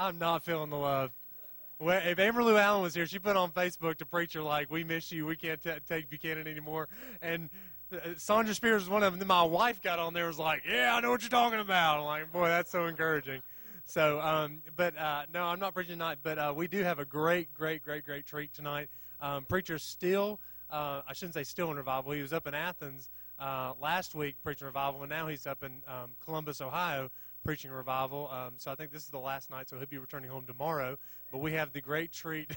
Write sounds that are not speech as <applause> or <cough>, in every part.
I'm not feeling the love. Well, if Amber Lou Allen was here, she put on Facebook to preacher like, "We miss you. We can't t- take Buchanan anymore." And uh, Sandra Spears was one of them. Then my wife got on there, was like, "Yeah, I know what you're talking about." I'm like, "Boy, that's so encouraging." So, um, but uh, no, I'm not preaching tonight. But uh, we do have a great, great, great, great treat tonight. Um, preacher's still, uh, I shouldn't say still in revival. He was up in Athens uh, last week preaching revival, and now he's up in um, Columbus, Ohio, preaching revival. Um, so I think this is the last night, so he'll be returning home tomorrow. But we have the great treat.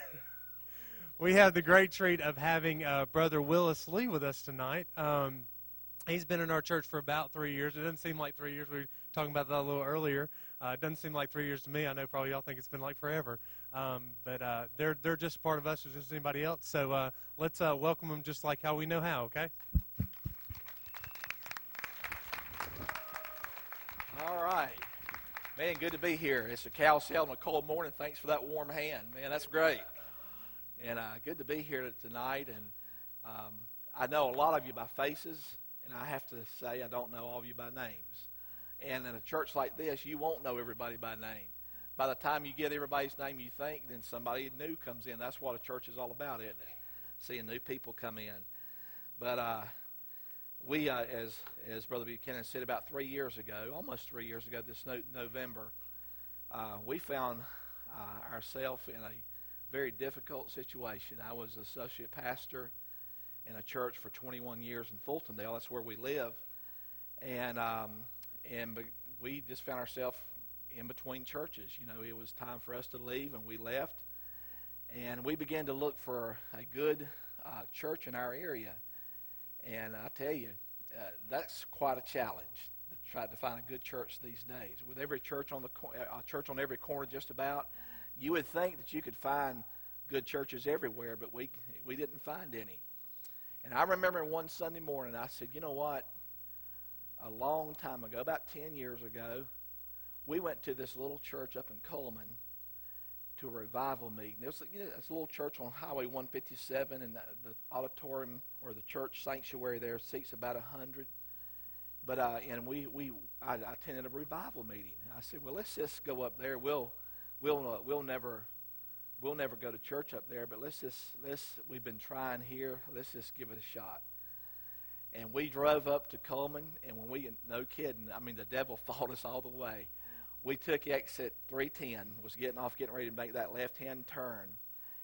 <laughs> we have the great treat of having uh, Brother Willis Lee with us tonight. Um, he's been in our church for about three years. It doesn't seem like three years. We were talking about that a little earlier. Uh, it doesn't seem like three years to me. I know probably y'all think it's been like forever. Um, but uh, they're they're just part of us as just anybody else. So uh, let's uh, welcome them just like how we know how. Okay. All right. Man, good to be here. It's a cow cell on a cold morning. Thanks for that warm hand. Man, that's great. And uh, good to be here tonight. And um, I know a lot of you by faces, and I have to say I don't know all of you by names. And in a church like this, you won't know everybody by name. By the time you get everybody's name you think, then somebody new comes in. That's what a church is all about, isn't it? Seeing new people come in. But uh, we, uh, as as Brother Buchanan said, about three years ago, almost three years ago, this no, November, uh, we found uh, ourselves in a very difficult situation. I was associate pastor in a church for 21 years in Fultondale. That's where we live, and um, and we just found ourselves in between churches. You know, it was time for us to leave, and we left, and we began to look for a good uh, church in our area and I tell you, uh, that's quite a challenge to try to find a good church these days. With every church on the uh, church on every corner, just about, you would think that you could find good churches everywhere, but we we didn't find any. And I remember one Sunday morning, I said, you know what? A long time ago, about ten years ago, we went to this little church up in Cullman to a revival meeting. There's you know, a little church on Highway 157, and the, the auditorium or the church sanctuary there seats about a hundred. But uh, and we we I, I, attended a revival meeting. I said, well, let's just go up there. We'll we'll uh, we'll never we'll never go to church up there, but let's just let's we've been trying here. Let's just give it a shot. And we drove up to Cullman, and when we no kidding, I mean the devil <laughs> fought us all the way we took exit 310, was getting off, getting ready to make that left-hand turn.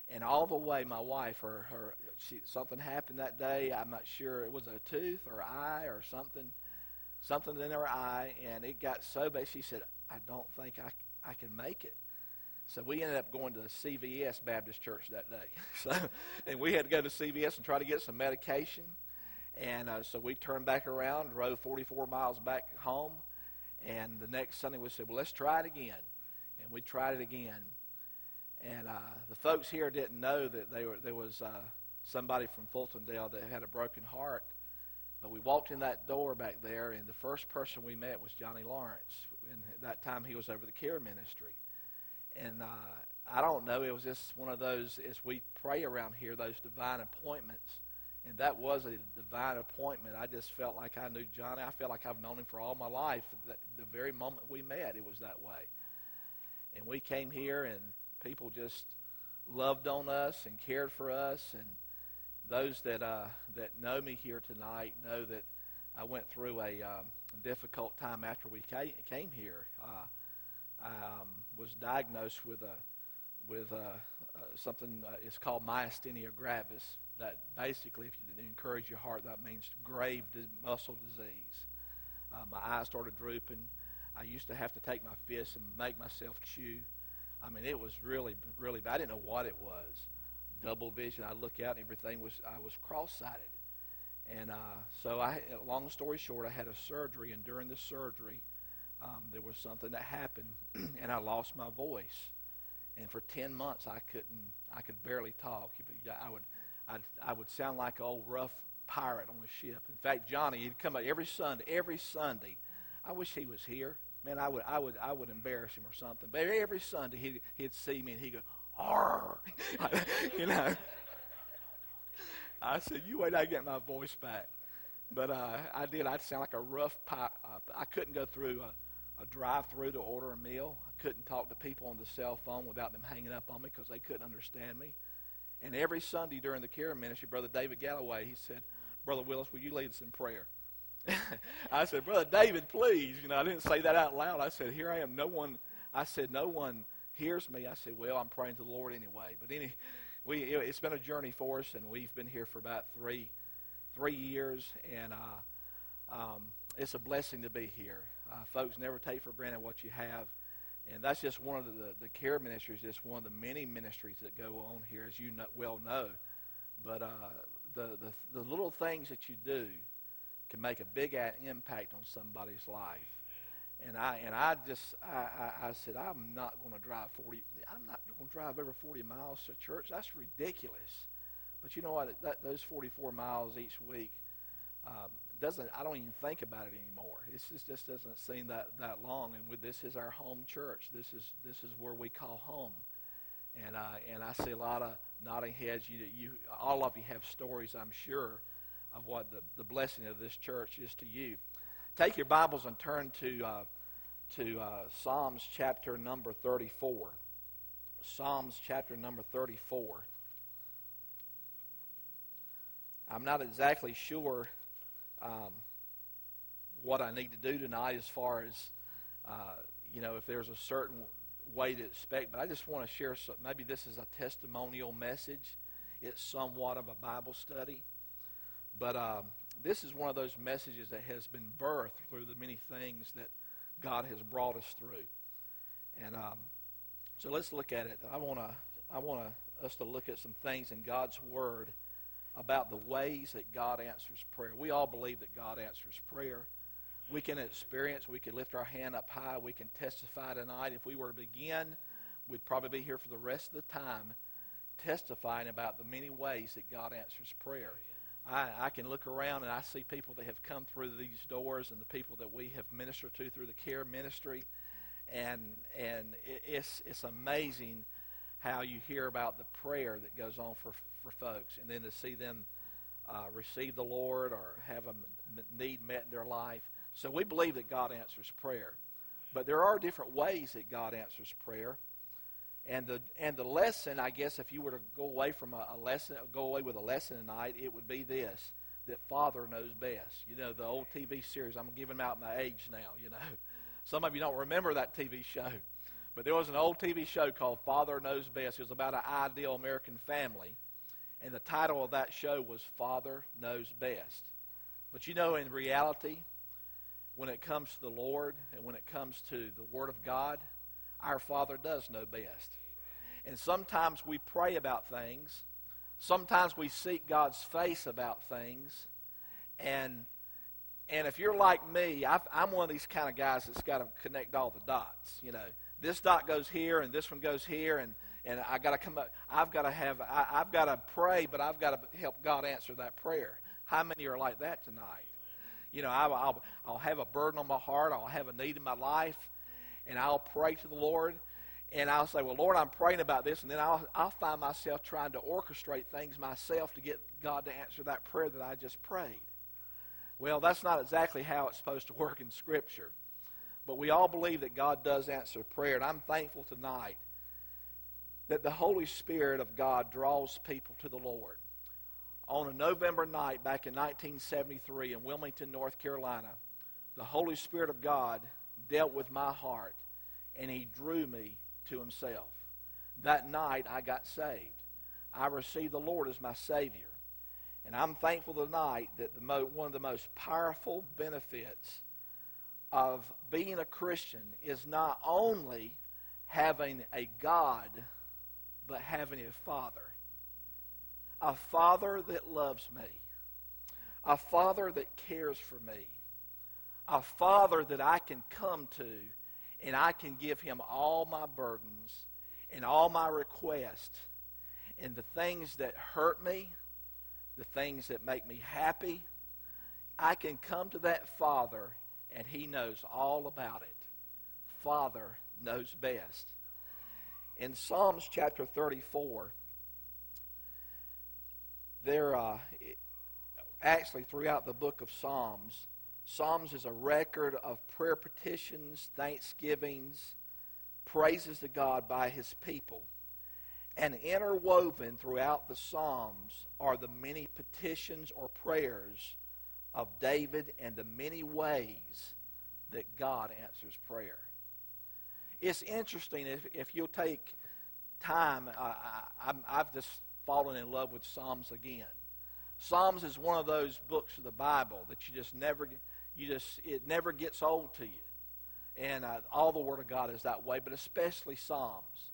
And all the way, my wife, her, her, she, something happened that day. I'm not sure it was a tooth or eye or something, something in her eye, and it got so bad. She said, "I don't think I, I can make it." So we ended up going to the CVS Baptist Church that day. <laughs> So, and we had to go to CVS and try to get some medication. And uh, so we turned back around, drove 44 miles back home and the next Sunday we said, well, let's try it again. And we tried it again. And uh, the folks here didn't know that they were, there was uh, somebody from Fultondale that had a broken heart. But we walked in that door back there, and the first person we met was Johnny Lawrence. And at that time, he was over the care ministry. And uh, I don't know, it was just one of those, as we pray around here, those divine appointments and that was a divine appointment. I just felt like I knew Johnny. I felt like I've known him for all my life. The very moment we met, it was that way. And we came here, and people just loved on us and cared for us. And those that uh, that know me here tonight know that I went through a um, difficult time after we came, here. Uh, I um, was diagnosed with a with a, uh, something. Uh, it's called myasthenia gravis that basically, if you encourage your heart, that means grave muscle disease. Uh, my eyes started drooping. I used to have to take my fists and make myself chew. I mean, it was really, really bad. I didn't know what it was. Double vision. I look out and everything was, I was cross-sighted. And uh, so, I, long story short, I had a surgery, and during the surgery, um, there was something that happened, <clears throat> and I lost my voice. And for ten months, I couldn't, I could barely talk. I would, I'd, I would sound like an old rough pirate on a ship. In fact, Johnny, he'd come out every Sunday. Every Sunday, I wish he was here. Man, I would, I would, I would embarrass him or something. But every Sunday, he'd, he'd see me and he'd go, "Arr," <laughs> you know. I said, "You wait, I get my voice back." But uh, I did. I'd sound like a rough pirate. Uh, I couldn't go through a drive-through to order a meal. I couldn't talk to people on the cell phone without them hanging up on me because they couldn't understand me. And every Sunday during the care ministry, Brother David Galloway, he said, Brother Willis, will you lead us in prayer? <laughs> I said, Brother David, please. You know, I didn't say that out loud. I said, Here I am. No one, I said, no one hears me. I said, Well, I'm praying to the Lord anyway. But any, we, it's been a journey for us, and we've been here for about three, three years, and uh, um, it's a blessing to be here. Uh, folks never take for granted what you have. And that's just one of the, the, care ministries, just one of the many ministries that go on here, as you know, well know. But uh, the, the, the little things that you do can make a big impact on somebody's life. And I and I just I, I, I said I'm not going to drive 40. I'm not going to drive over 40 miles to church. That's ridiculous. But you know what? That, those 44 miles each week um, doesn't. I don't even think about it anymore. It just, just doesn't seem that that long. And with this is our home church. This is this is where we call home. And uh, and I see a lot of nodding heads. You you all of you have stories, I'm sure, of what the, the blessing of this church is to you. Take your Bibles and turn to uh, to uh, Psalms chapter number 34. Psalms chapter number 34. I'm not exactly sure um, what I need to do tonight as far as, uh, you know, if there's a certain way to expect, but I just want to share some, maybe this is a testimonial message. It's somewhat of a Bible study. But um, this is one of those messages that has been birthed through the many things that God has brought us through. And um, so let's look at it. I want to I want us to look at some things in God's Word about the ways that God answers prayer. We all believe that God answers prayer. We can experience, we can lift our hand up high, we can testify tonight. If we were to begin, we'd probably be here for the rest of the time testifying about the many ways that God answers prayer. I, I can look around and I see people that have come through these doors and the people that we have ministered to through the care ministry. And, and it's, it's amazing how you hear about the prayer that goes on for, for folks. And then to see them uh, receive the Lord or have a need met in their life. So we believe that God answers prayer. But there are different ways that God answers prayer. And the and the lesson, I guess, if you were to go away from a, a lesson, go away with a lesson tonight, it would be this: that Father knows best. You know, the old TV series. I'm giving out my age now. You know, <laughs> some of you don't remember that TV show, but there was an old TV show called Father Knows Best. It was about an ideal American family, and the title of that show was Father Knows Best. But you know, in reality, when it comes to the Lord and when it comes to the Word of God, our Father does know best. And sometimes we pray about things. Sometimes we seek God's face about things. And and if you're like me, i am one of these kind of guys that's got to connect all the dots. You know, this dot goes here and this one goes here, and and I got to come up. I've got to have. I, I've got to pray, but I've got to help God answer that prayer. How many are like that tonight? You know, I, I'll I'll have a burden on my heart. I'll have a need in my life, and I'll pray to the Lord and I'll say, Well, Lord, I'm praying about this, and then I'll, I'll find myself trying to orchestrate things myself to get God to answer that prayer that I just prayed. Well, that's not exactly how it's supposed to work in Scripture. But we all believe that God does answer prayer, and I'm thankful tonight that the Holy Spirit of God draws people to the Lord. On a November night back in 1973 in Wilmington, North Carolina, the Holy Spirit of God dealt with my heart, and He drew me to himself. That night, I got saved. I received the Lord as my Savior. And I'm thankful tonight that the mo- one of the most powerful benefits of being a Christian is not only having a God, but having a Father. A Father that loves me. A Father that cares for me. A Father that I can come to and I can give him all my burdens and all my requests and the things that hurt me, the things that make me happy. I can come to that Father and he knows all about it. Father knows best. In Psalms chapter 34, there uh, actually throughout the book of Psalms, Psalms is a record of prayer petitions, thanksgivings, praises to God by his people. And interwoven throughout the Psalms are the many petitions or prayers of David and the many ways that God answers prayer. It's interesting if, if you'll take time, I, I, I've just fallen in love with Psalms again. Psalms is one of those books of the Bible that you just never, you just, it never gets old to you. And uh, all the Word of God is that way, but especially Psalms.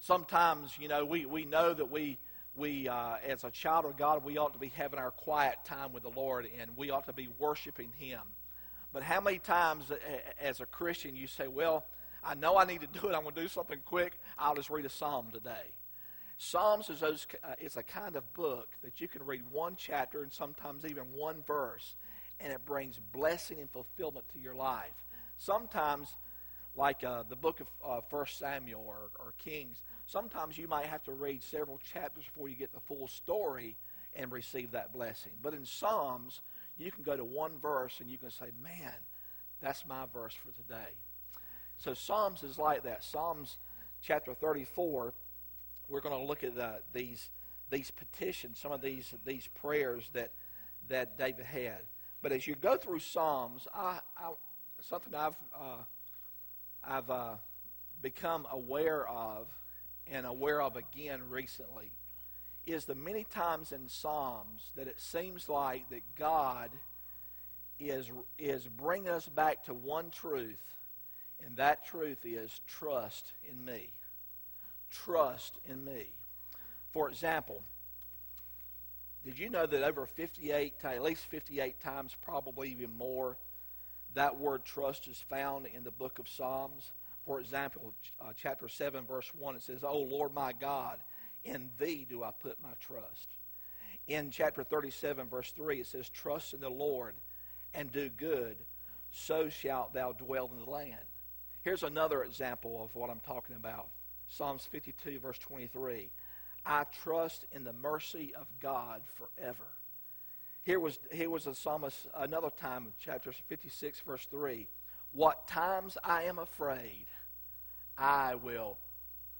Sometimes, you know, we, we know that we, we uh, as a child of God, we ought to be having our quiet time with the Lord and we ought to be worshiping Him. But how many times as a Christian you say, well, I know I need to do it. I'm going to do something quick. I'll just read a psalm today. Psalms is, those, uh, is a kind of book that you can read one chapter and sometimes even one verse, and it brings blessing and fulfillment to your life. Sometimes, like uh, the book of uh, 1 Samuel or, or Kings, sometimes you might have to read several chapters before you get the full story and receive that blessing. But in Psalms, you can go to one verse and you can say, man, that's my verse for today. So Psalms is like that. Psalms chapter 34, we're going to look at the, these, these petitions, some of these, these prayers that, that David had. But as you go through Psalms, I, I something I've, uh, I've uh, become aware of and aware of again recently is the many times in Psalms that it seems like that God is, is bringing us back to one truth, and that truth is trust in me. Trust in me. For example, did you know that over 58, at least 58 times, probably even more, that word trust is found in the book of Psalms? For example, uh, chapter 7, verse 1, it says, Oh Lord my God, in thee do I put my trust. In chapter 37, verse 3, it says, Trust in the Lord and do good, so shalt thou dwell in the land. Here's another example of what I'm talking about Psalms 52, verse 23. I trust in the mercy of God forever. Here was, here was a psalmist another time, chapter 56, verse 3. What times I am afraid, I will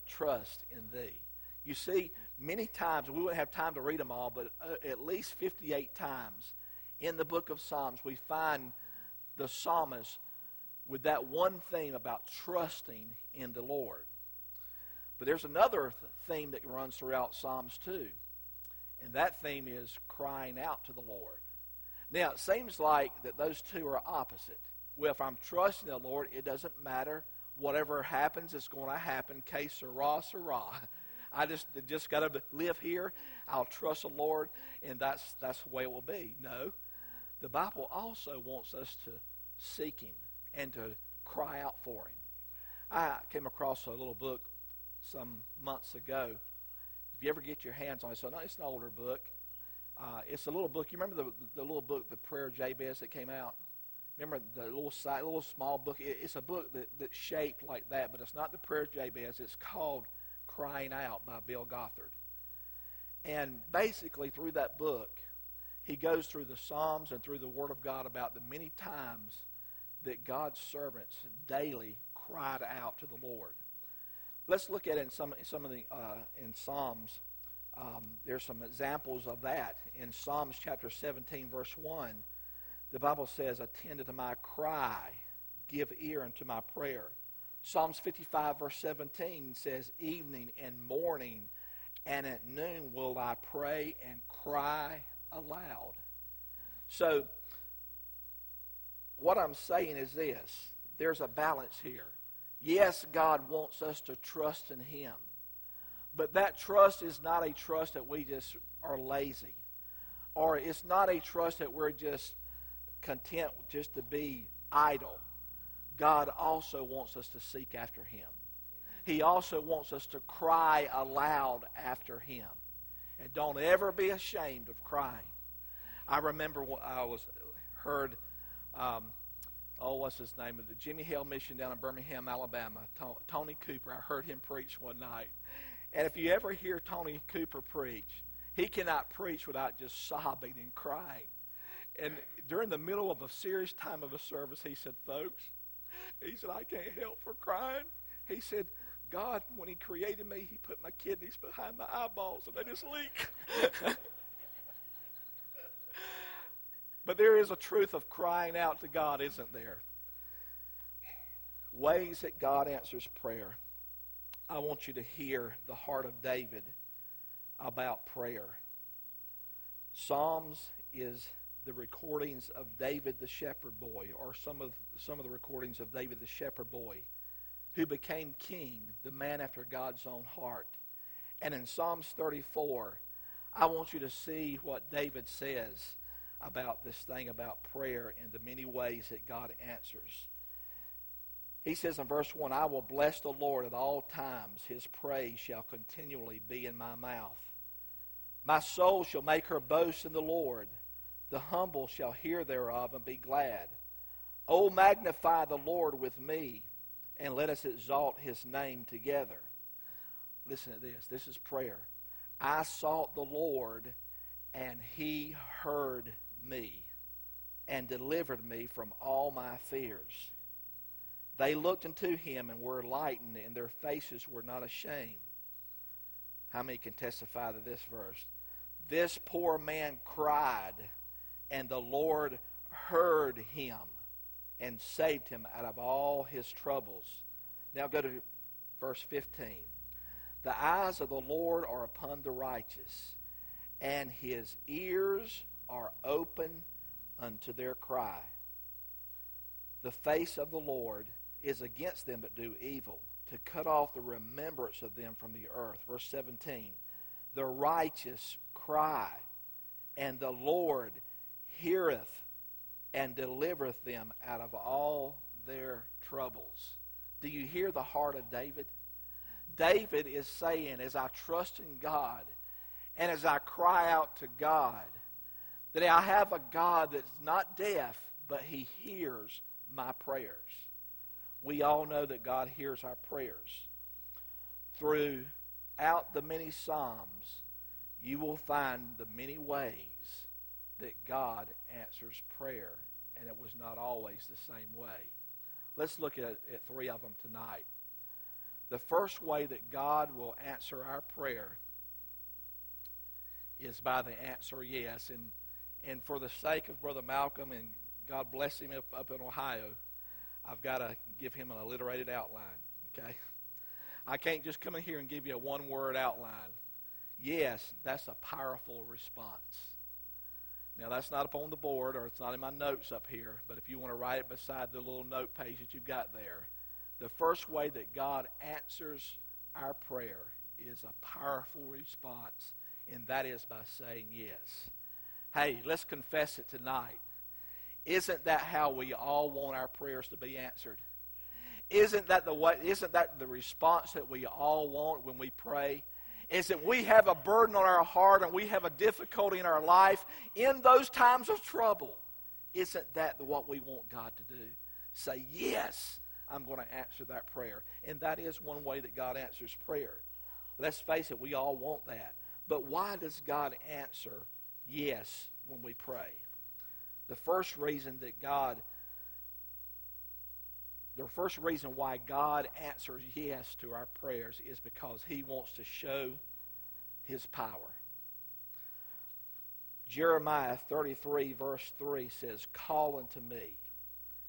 trust in thee. You see, many times, we wouldn't have time to read them all, but uh, at least 58 times in the book of Psalms, we find the psalmist with that one theme about trusting in the Lord. But there's another theme that runs throughout Psalms too, and that theme is crying out to the Lord. Now, it seems like that those two are opposite. Well, if I'm trusting the Lord, it doesn't matter. Whatever happens, it's going to happen. Que sera, sera. I just just got to live here. I'll trust the Lord, and that's that's the way it will be. No, the Bible also wants us to seek Him and to cry out for Him. I came across a little book some months ago. If you ever get your hands on it, so no, it's an older book. Uh, it's a little book. You remember the the little book, the Prayer Jabez, that came out? Remember the little little small book? It's a book that, that's shaped like that, but it's not the Prayer Jabez. It's called Crying Out by Bill Gothard. And basically, through that book, he goes through the Psalms and through the Word of God about the many times that God's servants daily cried out to the Lord. Let's look at in some, some of the uh, in Psalms. Um, there's some examples of that in Psalms chapter 17, verse 1. The Bible says, "Attend unto my cry, give ear unto my prayer." Psalms 55, verse 17 says, Evening and morning and at noon will I pray and cry aloud. So, what I'm saying is this there's a balance here. Yes, God wants us to trust in Him, but that trust is not a trust that we just are lazy, or it's not a trust that we're just content just to be idle. God also wants us to seek after Him. He also wants us to cry aloud after Him. And don't ever be ashamed of crying. I remember when I was heard, um, oh, what's his name? The Jimmy Hale Mission down in Birmingham, Alabama. Tony Cooper. I heard him preach one night. And if you ever hear Tony Cooper preach, he cannot preach without just sobbing and crying. And during the middle of a serious time of a service, he said, Folks, he said, I can't help for crying. He said, God, when he created me, he put my kidneys behind my eyeballs and they just leak. <laughs> but there is a truth of crying out to God, isn't there? Ways that God answers prayer. I want you to hear the heart of David about prayer. Psalms is the recordings of David the shepherd boy, or some of some of the recordings of David the shepherd boy, who became king, the man after God's own heart. And in Psalms 34, I want you to see what David says about this thing about prayer and the many ways that God answers. He says in verse 1, I will bless the Lord at all times. His praise shall continually be in my mouth. My soul shall make her boast in the Lord. The humble shall hear thereof and be glad. O magnify the Lord with me, and let us exalt his name together. Listen to this. This is prayer. I sought the Lord, and he heard me and delivered me from all my fears. They looked unto him and were lightened, and their faces were not ashamed. How many can testify to this verse? This poor man cried, and the Lord heard him and saved him out of all his troubles. Now go to verse 15. The eyes of the Lord are upon the righteous, and his ears are open unto their cry. The face of the Lord is against them that do evil, to cut off the remembrance of them from the earth. Verse 17 The righteous cry, and the Lord heareth and delivereth them out of all their troubles. Do you hear the heart of David? David is saying, as I trust in God and as I cry out to God, that I have a God that's not deaf, but he hears my prayers. We all know that God hears our prayers. Throughout the many Psalms, you will find the many ways that God answers prayer, and it was not always the same way. Let's look at, at three of them tonight. The first way that God will answer our prayer is by the answer yes. And, and for the sake of Brother Malcolm, and God bless him up, up in Ohio, I've got to give him an alliterated outline, okay? I can't just come in here and give you a one word outline yes, that's a powerful response. Now, that's not up on the board or it's not in my notes up here, but if you want to write it beside the little note page that you've got there, the first way that God answers our prayer is a powerful response, and that is by saying yes. Hey, let's confess it tonight. Isn't that how we all want our prayers to be answered? Isn't that the way, isn't that the response that we all want when we pray? is that we have a burden on our heart and we have a difficulty in our life in those times of trouble. Isn't that what we want God to do? Say, Yes, I'm going to answer that prayer. And that is one way that God answers prayer. Let's face it, we all want that. But why does God answer yes when we pray? The first reason that God the first reason why God answers yes to our prayers is because he wants to show his power. Jeremiah 33, verse 3 says, Call unto me,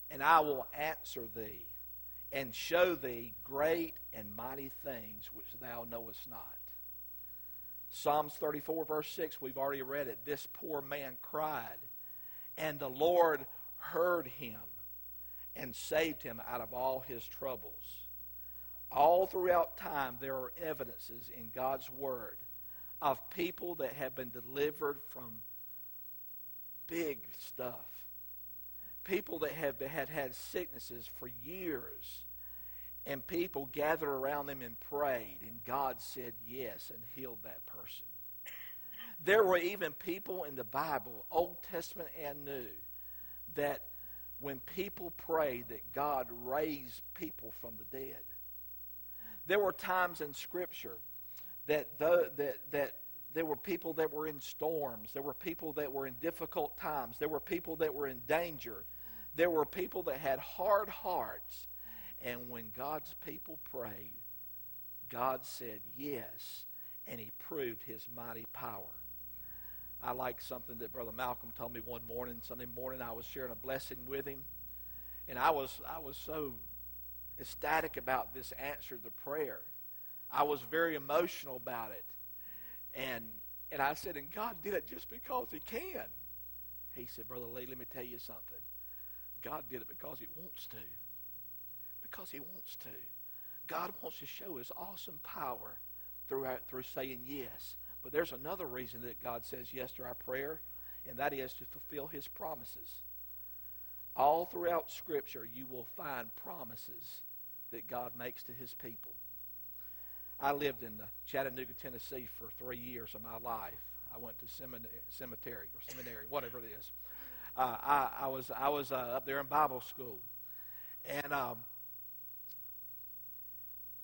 and I will answer thee, and show thee great and mighty things which thou knowest not. Psalms 34, verse 6, we've already read it. This poor man cried, and the Lord heard him and saved him out of all his troubles. All throughout time, there are evidences in God's Word of people that have been delivered from big stuff. People that have had had sicknesses for years. And people gathered around them and prayed, and God said yes and healed that person. There were even people in the Bible, Old Testament and New, that when people prayed that God raised people from the dead. There were times in Scripture that, the, that, that there were people that were in storms. There were people that were in difficult times. There were people that were in danger. There were people that had hard hearts. And when God's people prayed, God said yes, and he proved his mighty power. I like something that Brother Malcolm told me one morning, Sunday morning. I was sharing a blessing with him, and I was I was so ecstatic about this answer to the prayer. I was very emotional about it, and and I said, and God did it just because He can. He said, Brother Lee, let me tell you something. God did it because He wants to. Because He wants to. God wants to show His awesome power through, through saying yes. But there's another reason that God says yes to our prayer, and that is to fulfill His promises. All throughout Scripture, you will find promises that God makes to His people. I lived in Chattanooga, Tennessee for three years of my life. I went to cemetery or seminary, whatever it is. Uh, I, I, was I was uh, up there in Bible school, and um,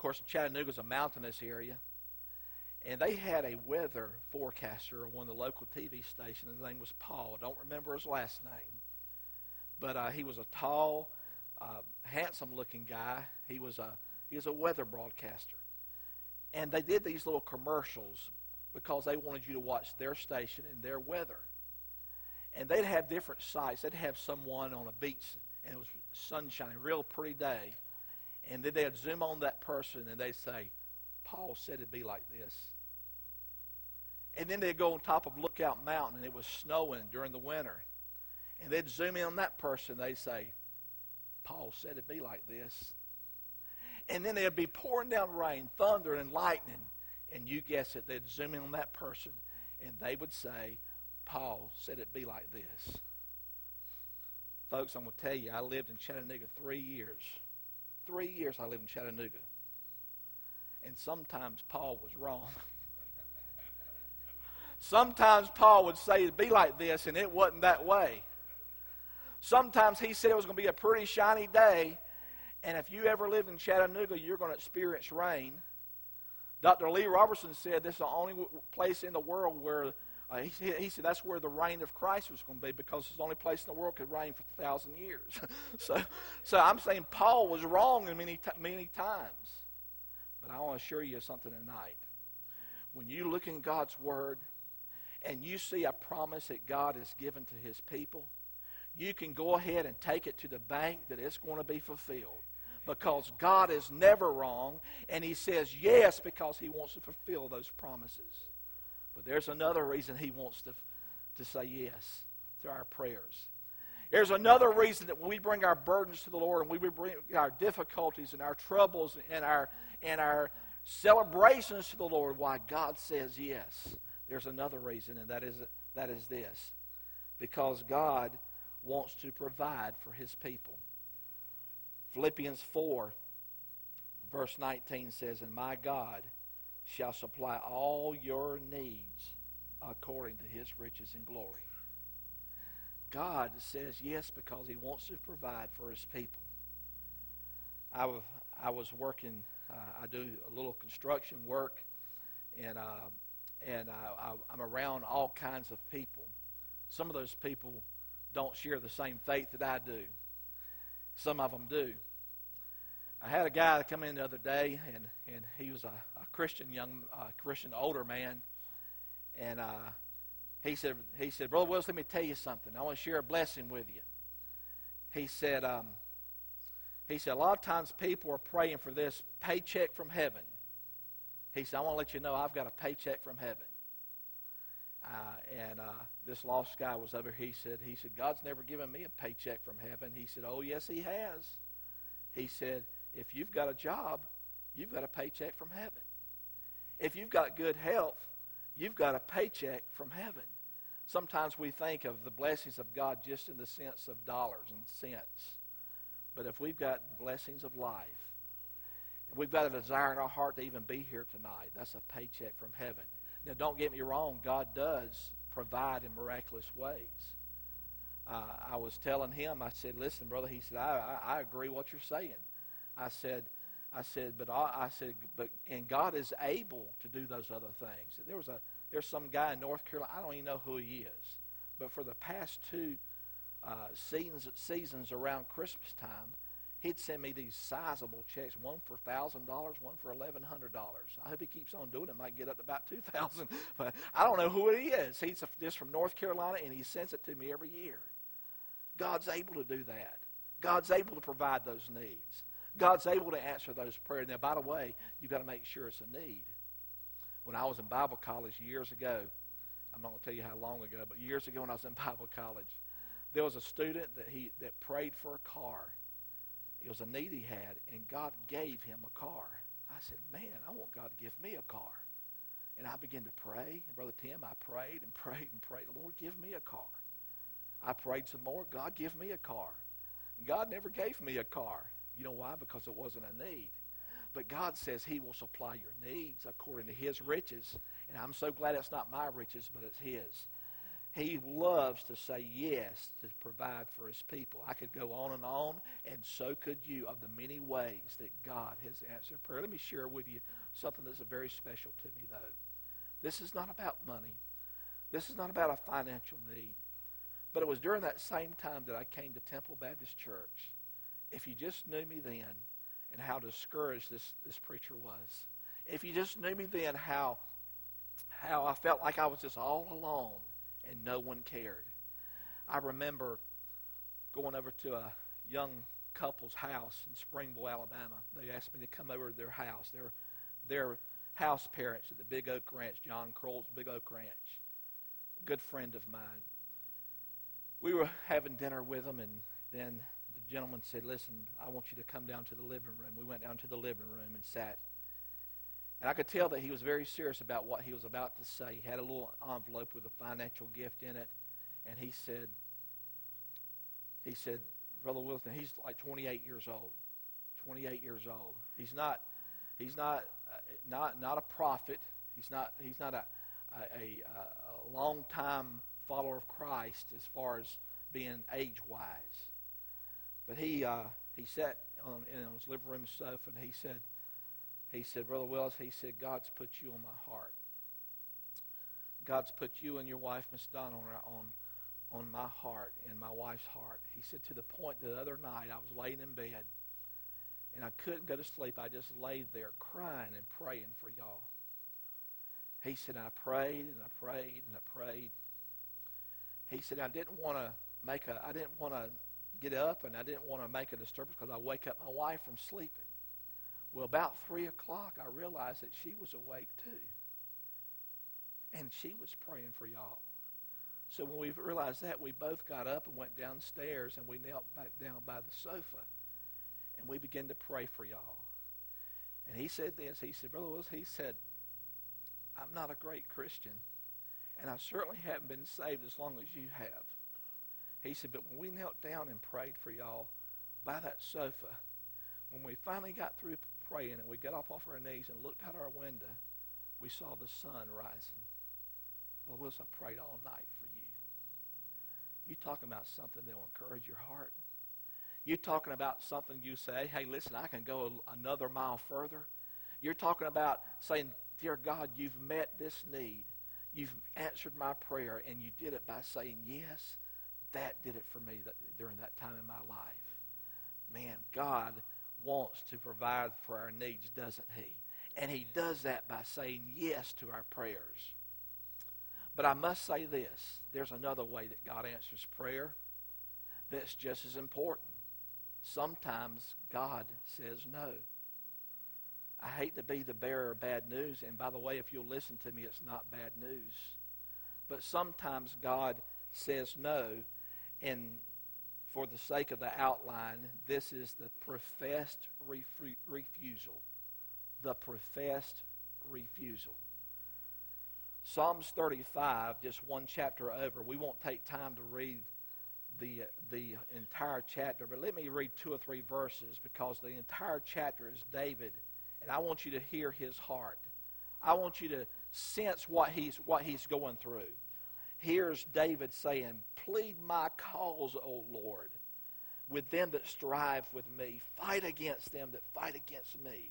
course Chattanooga is a mountainous area, and they had a weather forecaster on one of the local TV stations. His name was Paul. I don't remember his last name, but uh, he was a tall, uh, handsome-looking guy. He was a he was a weather broadcaster, and they did these little commercials because they wanted you to watch their station and their weather. And they'd have different sites. They'd have someone on a beach, and it was sunshine, real pretty day, and then they'd zoom on that person and they'd say, Paul said it'd be like this. And then they'd go on top of Lookout Mountain and it was snowing during the winter. And they'd zoom in on that person. And they'd say, Paul said it'd be like this. And then there'd be pouring down rain, thunder, and lightning. And you guess it, they'd zoom in on that person and they would say, Paul said it'd be like this. Folks, I'm going to tell you, I lived in Chattanooga three years. Three years I lived in Chattanooga. And sometimes Paul was wrong. <laughs> sometimes Paul would say it'd be like this, and it wasn't that way. Sometimes he said it was going to be a pretty shiny day, and if you ever lived in Chattanooga, you're going to experience rain. Dr. Lee Roberson said this is the only place in the world where, uh, he, he, said that's where the reign of Christ was going to be because it's the only place in the world could rain for a thousand years. <laughs> so, so I'm saying Paul was wrong in many, many times. But I want to assure you something tonight. When you look in God's Word and you see a promise that God has given to His people, you can go ahead and take it to the bank that it's going to be fulfilled. Because God is never wrong, and He says yes because He wants to fulfill those promises. There's another reason He wants to, to say yes to our prayers. There's another reason that when we bring our burdens to the Lord and we bring our difficulties and our troubles and our and our celebrations to the Lord why God says yes. There's another reason, and that is, that is this because God wants to provide for his people. Philippians 4, verse 19 says, And my God shall supply all your needs according to his riches and glory. God says yes because he wants to provide for his people. I, I was working uh, I do a little construction work, and uh, and I, I'm around all kinds of people. Some of those people don't share the same faith that I do. Some of them do. I had a guy come in the other day, and, and he was a, a Christian young uh, Christian older man, and uh, he said he said, Brother Willis, let me tell you something. I want to share a blessing with you. He said, um, he said, a lot of times people are praying for this paycheck from heaven. He said, I want to let you know I've got a paycheck from heaven. Uh, and uh, this lost guy was over. He said, he said, God's never given me a paycheck from heaven. He said, oh, yes, he has. He said, if you've got a job, you've got a paycheck from heaven. If you've got good health, you've got a paycheck from heaven. Sometimes we think of the blessings of God just in the sense of dollars and cents. But if we've got blessings of life, we've got a desire in our heart to even be here tonight, that's a paycheck from heaven. Now, don't get me wrong, God does provide in miraculous ways. Uh, I was telling him, I said, listen, brother, he said, I, I, I agree what you're saying. I said, I said, but I, I said, but and God is able to do those other things. There was a There's some guy in North Carolina, I don't even know who he is, but for the past two uh, seasons, seasons around Christmas time, he'd send me these sizable checks, one for $1,000, one for $1,100. I hope he keeps on doing it. Might get up to about 2000 <laughs> But I don't know who he is. He's just from North Carolina, and he sends it to me every year. God's able to do that. God's able to provide those needs. God's able to answer those prayers. Now, by the way, you've got to make sure it's a need. When I was in Bible college years ago, I'm not going to tell you how long ago, but years ago when I was in <laughs> Bible college, there was a student that he that prayed for a car. It was a need he had, and God gave him a car. I said, "Man, I want God to give me a car." And I began to pray. And Brother Tim, I prayed and <laughs> prayed and prayed. Lord, give me a car. I prayed some more. God, give me a car. God never gave me a car. You know why? Because it wasn't a need. But God says He will supply your needs according to His riches. And I'm so glad it's not my riches, but it's His. He loves to say yes to provide for His people. I could go on and on, and so could you, of the many ways that God has answered prayer. Let me share with you something that's very special to me, though. This is not about money. This is not about a financial need. But it was during that same time that I came to Temple Baptist Church. If you just knew me then and how discouraged this, this preacher was, if you just knew me then how, how I felt like I was just all alone and no one cared. I remember going over to a young couple's house in Springville, Alabama. They asked me to come over to their house. Their, their house parents at the Big Oak Ranch, John Croyle's Big Oak Ranch, a good friend of mine we were having dinner with them, and then the gentleman said, Listen, I want you to come down to the living room. We went down to the living room and sat. And I could tell that he was very serious about what he was about to say. He had a little envelope with a financial gift in it, and he said, he said, Brother Wilson, he's like 28 years old. 28 years old. He's not, he's not, uh, not, not a prophet. He's not, he's not a, a, a, a long time follower of Christ as far as being age wise. But he uh, he sat on in his living room sofa and he said he said, Brother Willis, he said, God's put you on my heart. God's put you and your wife, Miss Donna, on, on on my heart and my wife's heart. He said to the point the other night I was laying in bed and I couldn't go to sleep. I just laid there crying and praying for y'all. He said, I prayed and I prayed and I prayed he said, I didn't want to make a, I didn't want to get up and I didn't want to make a disturbance because I wake up my wife from sleeping. Well, about 3 o'clock, I realized that she was awake too. And she was praying for y'all. So when we realized that, we both got up and went downstairs and we knelt back down by the sofa. And we began to pray for y'all. And he said this. He said, Brother Willis, he said, I'm not a great Christian. And I certainly haven't been saved as long as you have. He said, but when we knelt down and prayed for y'all by that sofa, when we finally got through praying and we got up off our knees and looked out our window, we saw the sun rising. Well, Willis, I prayed all night for you. You talking about something that will encourage your heart? You talking about something you say, hey, listen, I can go another mile further? You're talking about saying, dear God, you've met this need. You've answered my prayer, and you did it by saying yes. That did it for me that, during that time in my life. Man, God wants to provide for our needs, doesn't he? And he does that by saying yes to our prayers. But I must say this there's another way that God answers prayer that's just as important. Sometimes God says no. I hate to be the bearer of bad news. And by the way, if you'll listen to me, it's not bad news. But sometimes God says no. And for the sake of the outline, this is the professed refu- refusal. The professed refusal. Psalms 35, just one chapter over. We won't take time to read the, the entire chapter, but let me read two or three verses because the entire chapter is David and I want you to hear his heart. I want you to sense what he's, what he's going through. Here's David saying, Plead my cause, O Lord, with them that strive with me. Fight against them that fight against me.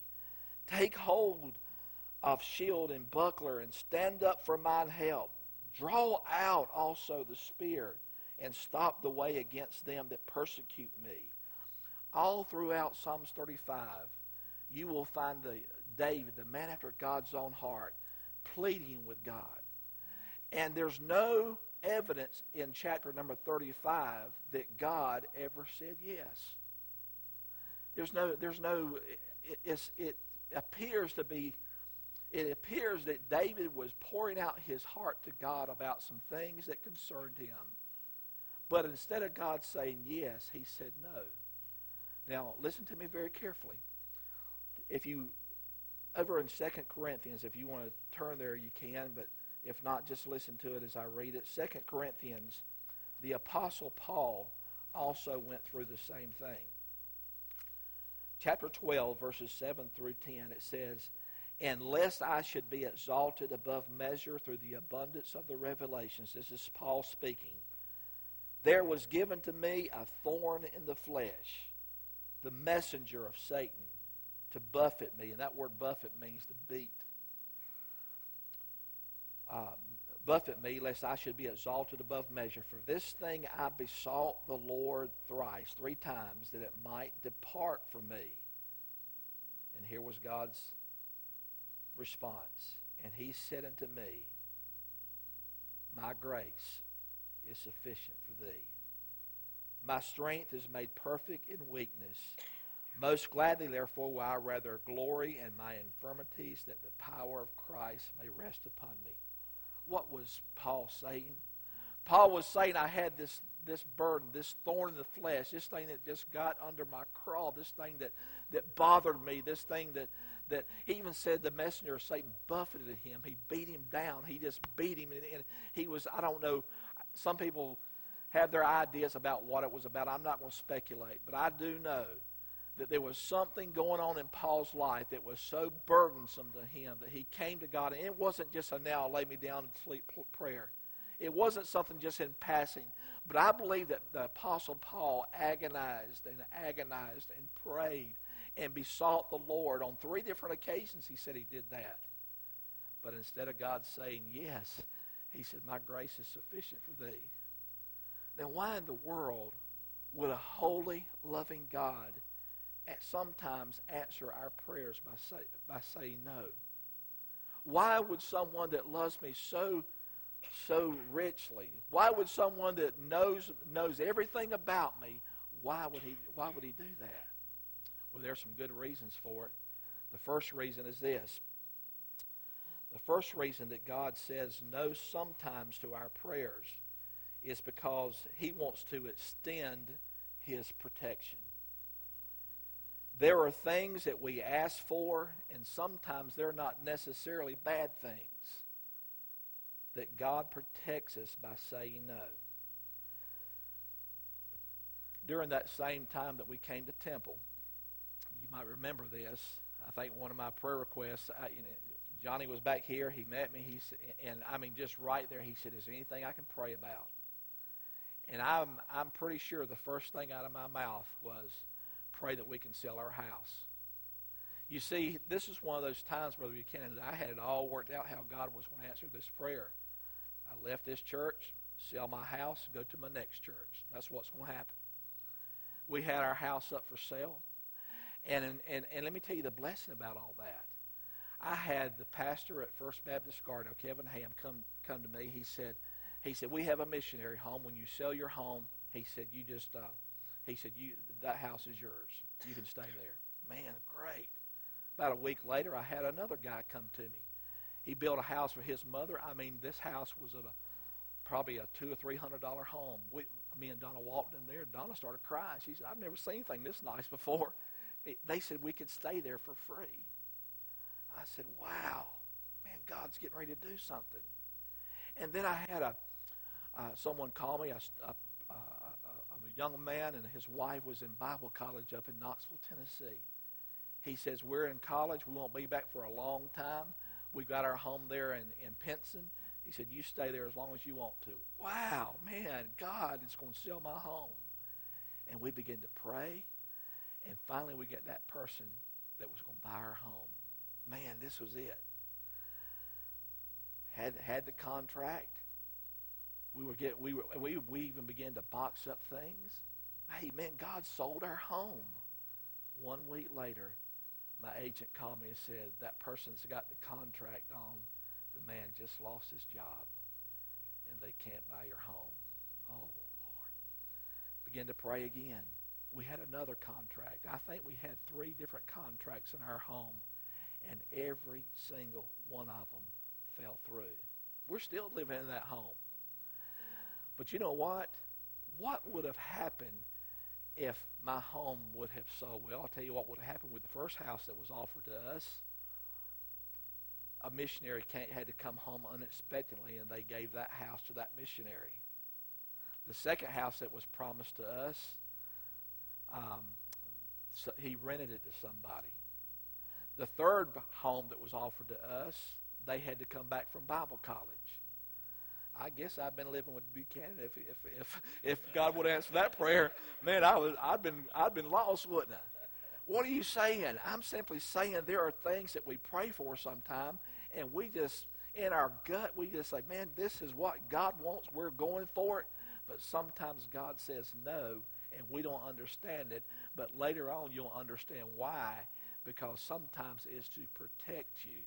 Take hold of shield and buckler, and stand up for mine help. Draw out also the spear, and stop the way against them that persecute me. All throughout Psalms 35, you will find the David, the man after God's own heart, pleading with God. And there's no evidence in chapter number 35 that God ever said yes. There's no, there's no, it, it appears to be, it appears that David was pouring out his heart to God about some things that concerned him. But instead of God saying yes, he said no. Now, listen to me very carefully. If you, over in Second Corinthians, if you want to turn there, you can, but if not, just listen to it as I read it. Second Corinthians, the Apostle Paul also went through the same thing. Chapter 12, verses 7 through 10, it says, And lest I should be exalted above measure through the abundance of the revelations, this is Paul speaking, there was given to me a thorn in the flesh, the messenger of Satan, to buffet me. And that word buffet means to beat uh, buffet me, lest I should be exalted above measure. For this thing I besought the Lord thrice, three times, that it might depart from me. And here was God's response. And he said unto me, My grace is sufficient for thee. My strength is made perfect in weakness. Most gladly, therefore, will I rather glory in my infirmities, that the power of Christ may rest upon me what was Paul saying? Paul was saying, I had this, this burden, this thorn in the flesh, this thing that just got under my craw, this thing that, that bothered me, this thing that, that he even said the messenger of Satan buffeted him. He beat him down. He just beat him. And, and he was, I don't know, some people have their ideas about what it was about. I'm not going to speculate. But I do know that there was something going on in Paul's life that was so burdensome to him that he came to God. And it wasn't just a now lay me down and sleep prayer. It wasn't something just in passing. But I believe that the Apostle Paul agonized and agonized and prayed and besought the Lord on three different occasions. He said he did that. But instead of God saying yes, he said, My grace is sufficient for thee. Then why in the world would a holy, loving God sometimes answer our prayers by, say, by saying no? Why would someone that loves me so so richly, why would someone that knows knows everything about me, why would he why would he do that? Well, there's some good reasons for it. The first reason is this. The first reason that God says no sometimes to our prayers is because he wants to extend his protection. There are things that we ask for, and sometimes they're not necessarily bad things. That God protects us by saying no. During that same time that we came to Temple, you might remember this. I think one of my prayer requests, I, you know, Johnny was back here. He met me. He and I mean, just right there, he said, "Is there anything I can pray about?" And I'm I'm pretty sure the first thing out of my mouth was, pray that we can sell our house. You see, this is one of those times, Brother Buchanan, that I had it all worked out how God was going to answer this prayer. I left this church, sell my house, go to my next church. That's what's going to happen. We had our house up for sale. And, and, and let me tell you the blessing about all that. I had the pastor at First Baptist Garden, Kevin Ham, come, come to me. He said, he said, we have a missionary home. When you sell your home, he said, you just uh, he said, "You that house is yours. You can stay there." Man, great. About a week later, I had another guy come to me. He built a house for his mother. I mean, this house was a probably a two or three hundred dollar home. We, me and Donna walked in there. Donna started crying. She said, "I've never seen anything this nice before." They said we could stay there for free. I said, "Wow, man, God's getting ready to do something." And then I had a uh, someone call me, a, a young man and his wife was in Bible college up in Knoxville, Tennessee. He says, We're in college. We won't be back for a long time. We've got our home there in, in Pinson. He said, You stay there as long as you want to. Wow, man, God is going to sell my home. And we begin to pray. And finally, we get that person that was going to buy our home. Man, this was it. had had the contract. We were get we were we we even began to box up things. Hey man, God sold our home. One week later, my agent called me and said that person's got the contract on. The man just lost his job, and they can't buy your home. Oh Lord! Begin to pray again. We had another contract. I think we had three different contracts in our home, and every single one of them fell through. We're still living in that home. But you know what? What would have happened if my home would have sold well? I'll tell you what would have happened with the first house that was offered to us. A missionary had to come home unexpectedly, and they gave that house to that missionary. The second house that was promised to us, um, so he rented it to somebody. The third home that was offered to us, they had to come back from Bible college. I guess I've been living with Buchanan. If if if, if God would answer that prayer, man, I was I'd been I'd been lost, wouldn't I? What are you saying? I'm simply saying there are things that we pray for sometime, and we just in our gut we just say, man, this is what God wants. We're going for it. But sometimes God says no, and we don't understand it. But later on, you'll understand why, because sometimes it's to protect you.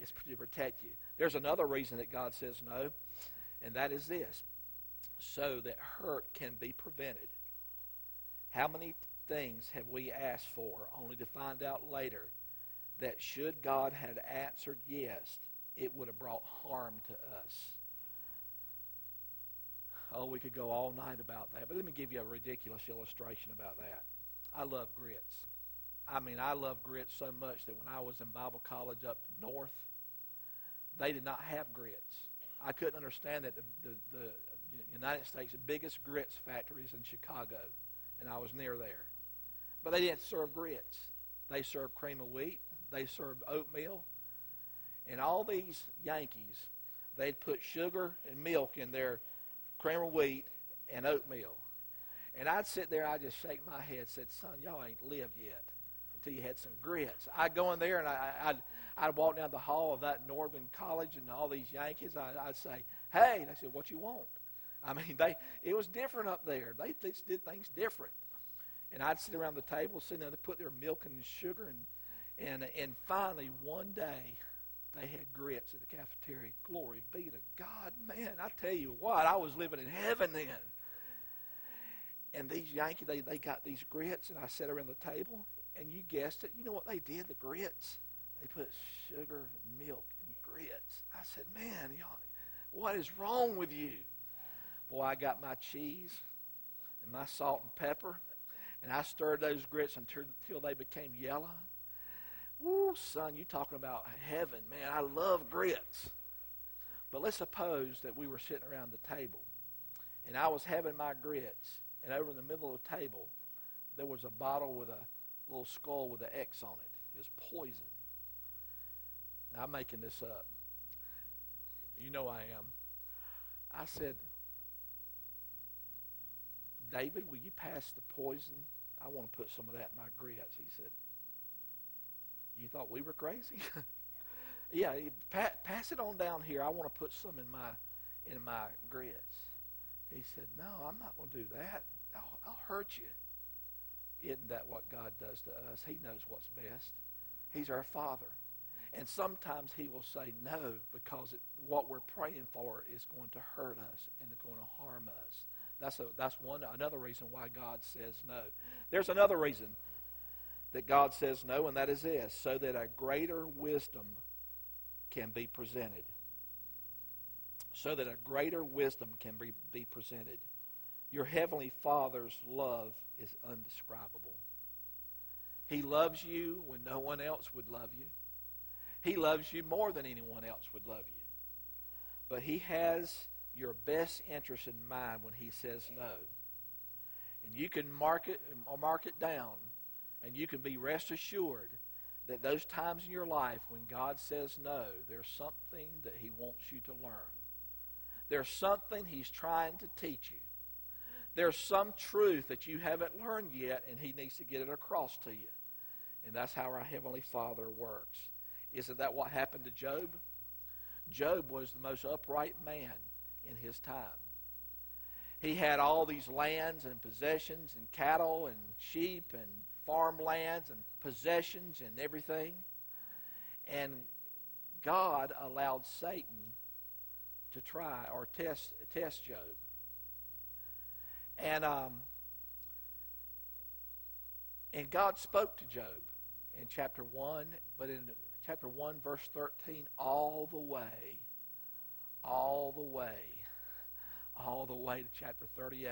It's to protect you. There's another reason that God says no, and that is this so that hurt can be prevented. How many things have we asked for only to find out later that should God had answered yes, it would have brought harm to us? Oh, we could go all night about that, but let me give you a ridiculous illustration about that. I love grits. I mean, I love grits so much that when I was in Bible college up north, they did not have grits. I couldn't understand that the, the, the United States' biggest grits factory is in Chicago, and I was near there. But they didn't serve grits. They served cream of wheat. They served oatmeal. And all these Yankees, they'd put sugar and milk in their cream of wheat and oatmeal. And I'd sit there, I'd just shake my head, said, son, y'all ain't lived yet until you had some grits. I'd go in there and I, I'd, I'd walk down the hall of that Northern College and all these Yankees. I, I'd say, hey, they said, what you want? I mean, they it was different up there. They, they did things different. And I'd sit around the table, sitting there, they put their milk and sugar, and, and, and finally, one day, they had grits at the cafeteria. Glory be to God. Man, I tell you what, I was living in heaven then. And these Yankees, they, they got these grits, and I sat around the table, and you guessed it. You know what they did, the grits? They put sugar milk and grits. I said, man, y'all, what is wrong with you? Boy, I got my cheese and my salt and pepper, and I stirred those grits until, until they became yellow. Woo, son, you talking about heaven, man. I love grits. But let's suppose that we were sitting around the table, and I was having my grits, and over in the middle of the table, there was a bottle with a little skull with an X on it. It was poison. Now, I'm making this up. You know I am. I said, David, will you pass the poison? I want to put some of that in my grits. He said, You thought we were crazy? <laughs> yeah, pa- pass it on down here. I want to put some in my in my grits. He said, No, I'm not going to do that. I'll, I'll hurt you. Isn't that what God does to us? He knows what's best. He's our Father. And sometimes he will say no because it, what we're praying for is going to hurt us and it's going to harm us. That's, a, that's one another reason why God says no. There's another reason that God says no, and that is this so that a greater wisdom can be presented. So that a greater wisdom can be, be presented. Your Heavenly Father's love is undescribable. He loves you when no one else would love you. He loves you more than anyone else would love you. But He has your best interest in mind when He says no. And you can mark it, mark it down, and you can be rest assured that those times in your life when God says no, there's something that He wants you to learn. There's something He's trying to teach you. There's some truth that you haven't learned yet, and He needs to get it across to you. And that's how our Heavenly Father works. Isn't that what happened to Job? Job was the most upright man in his time. He had all these lands and possessions and cattle and sheep and farmlands and possessions and everything. And God allowed Satan to try or test test Job. And um, and God spoke to Job in chapter 1, but in chapter 1, verse 13, all the way, all the way, all the way to chapter 38,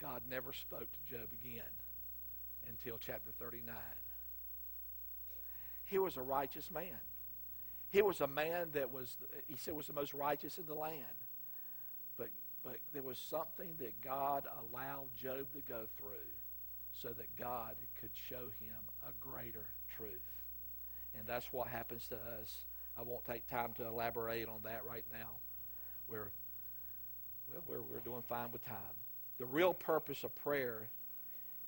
God never spoke to Job again until chapter 39. He was a righteous man. He was a man that was, he said, was the most righteous in the land. But, but there was something that God allowed Job to go through so that God could show him a greater truth. And that's what happens to us. I won't take time to elaborate on that right now. We're, well, we're, we're doing fine with time. The real purpose of prayer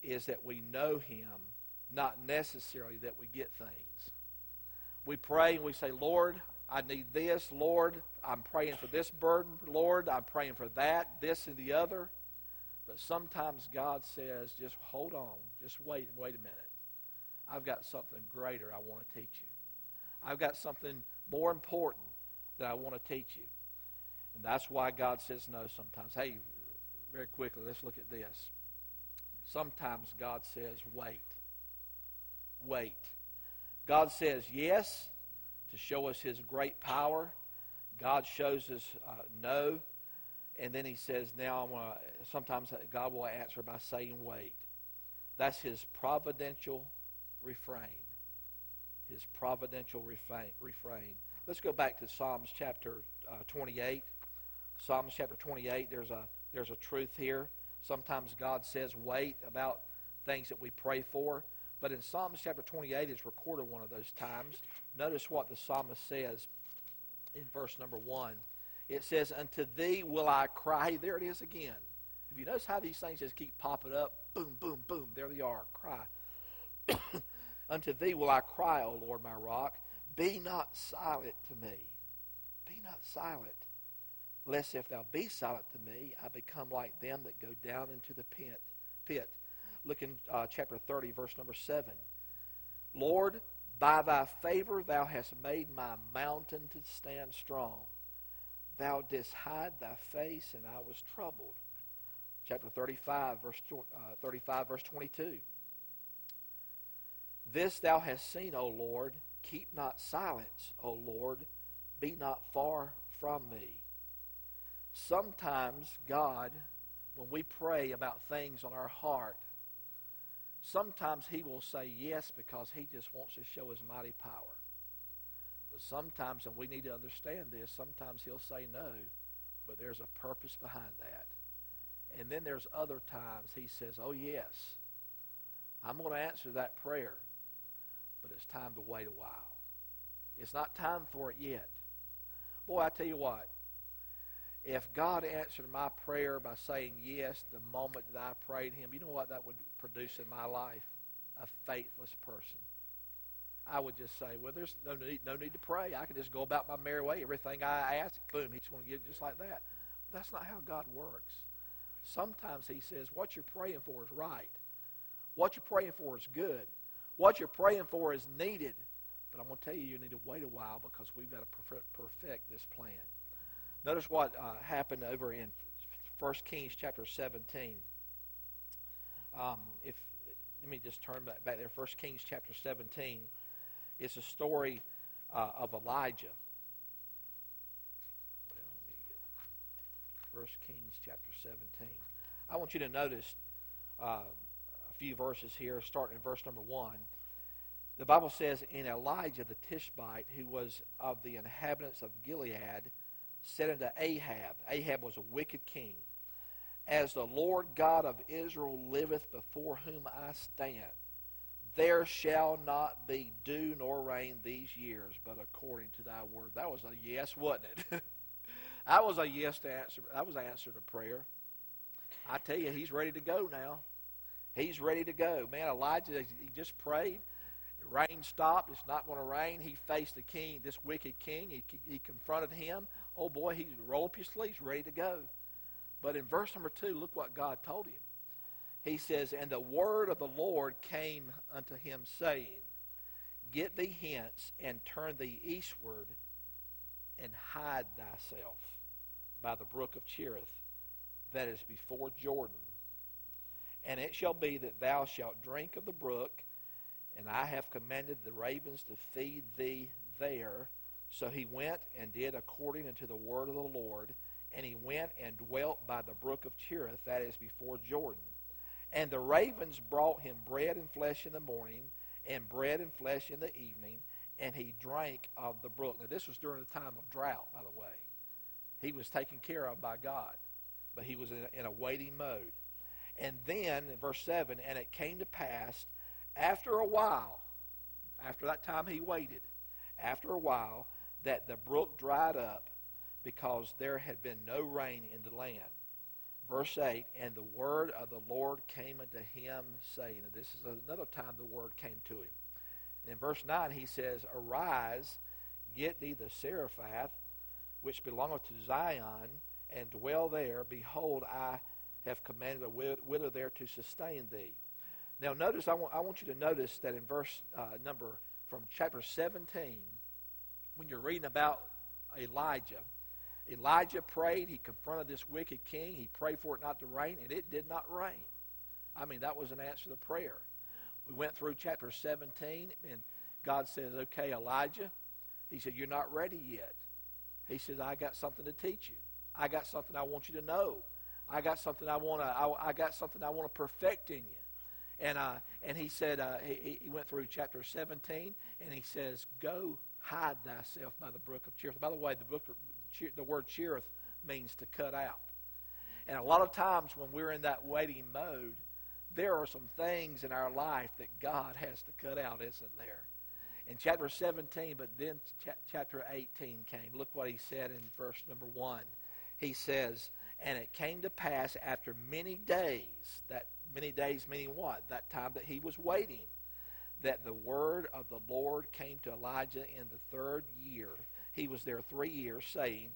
is that we know him, not necessarily that we get things. We pray and we say, Lord, I need this. Lord, I'm praying for this burden. Lord, I'm praying for that, this, and the other. But sometimes God says, just hold on. Just wait, wait a minute. I've got something greater I want to teach you. I've got something more important that I want to teach you. And that's why God says no sometimes. Hey, very quickly, let's look at this. Sometimes God says, wait. Wait. God says yes to show us his great power. God shows us uh, no and then he says, now I'm gonna, sometimes God will answer by saying, wait. That's his providential refrain. His providential refrain. Let's go back to Psalms chapter uh, 28. Psalms chapter 28, there's a, there's a truth here. Sometimes God says, wait about things that we pray for. But in Psalms chapter 28, it's recorded one of those times. Notice what the psalmist says in verse number 1 it says, Unto thee will I cry. There it is again. If you notice how these things just keep popping up, boom, boom, boom, there they are, cry. <coughs> Unto thee will I cry, O Lord my rock. Be not silent to me. Be not silent, lest if thou be silent to me, I become like them that go down into the pit. pit. Look in uh, chapter 30, verse number 7. Lord, by thy favor thou hast made my mountain to stand strong. Thou didst hide thy face, and I was troubled. Chapter 35, verse, uh, 35, verse 22. This thou hast seen, O Lord. Keep not silence, O Lord. Be not far from me. Sometimes, God, when we pray about things on our heart, sometimes He will say yes because He just wants to show His mighty power. But sometimes, and we need to understand this, sometimes he'll say no, but there's a purpose behind that. And then there's other times he says, oh, yes, I'm going to answer that prayer, but it's time to wait a while. It's not time for it yet. Boy, I tell you what, if God answered my prayer by saying yes the moment that I prayed him, you know what that would produce in my life? A faithless person. I would just say, well, there's no need, no need to pray. I can just go about my merry way. Everything I ask, boom, he's going to give it just like that. But that's not how God works. Sometimes he says, what you're praying for is right. What you're praying for is good. What you're praying for is needed. But I'm going to tell you, you need to wait a while because we've got to perfect this plan. Notice what uh, happened over in 1 Kings chapter 17. Um, if Let me just turn back, back there. 1 Kings chapter 17 it's a story uh, of Elijah. Well, let me get First Kings chapter 17. I want you to notice uh, few verses here, starting in verse number 1. The Bible says, In Elijah the Tishbite, who was of the inhabitants of Gilead, said unto Ahab, Ahab was a wicked king, As the Lord God of Israel liveth before whom I stand, there shall not be dew nor rain these years, but according to thy word. That was a yes, wasn't it? <laughs> that was a yes to answer. That was an answer to prayer. I tell you, he's ready to go now. He's ready to go. Man, Elijah, he just prayed. rain stopped. It's not going to rain. He faced the king, this wicked king. He, he confronted him. Oh boy, he roll up your sleeves, ready to go. But in verse number two, look what God told him. He says, And the word of the Lord came unto him, saying, Get thee hence and turn thee eastward and hide thyself by the brook of Cherith that is before Jordan. And it shall be that thou shalt drink of the brook, and I have commanded the ravens to feed thee there. So he went and did according unto the word of the Lord, and he went and dwelt by the brook of Cherith, that is before Jordan. And the ravens brought him bread and flesh in the morning, and bread and flesh in the evening, and he drank of the brook. Now, this was during a time of drought, by the way. He was taken care of by God, but he was in a, in a waiting mode. And then, verse 7, and it came to pass after a while, after that time he waited, after a while, that the brook dried up because there had been no rain in the land. Verse 8, and the word of the Lord came unto him, saying, and this is another time the word came to him. And in verse 9, he says, Arise, get thee the Zarephath, which belongeth to Zidon, and dwell there. Behold, I have commanded a widow there to sustain thee. Now, notice, I want, I want you to notice that in verse uh, number from chapter 17, when you're reading about Elijah, Elijah prayed. He confronted this wicked king. He prayed for it not to rain, and it did not rain. I mean, that was an answer to prayer. We went through chapter 17, and God says, Okay, Elijah. He said, You're not ready yet. He says, I got something to teach you. I got something I want you to know. I got something I want to. I, I got something I want to perfect in you. And uh, and he said uh, he, he went through chapter 17, and he says, "Go hide thyself by the brook of Cherith." By the way, the book the word Cherith means to cut out. And a lot of times when we're in that waiting mode, there are some things in our life that God has to cut out, isn't there? In chapter 17, but then ch- chapter 18 came. Look what he said in verse number 1. He says, And it came to pass after many days, that many days meaning what? That time that he was waiting, that the word of the Lord came to Elijah in the third year. He was there three years, saying,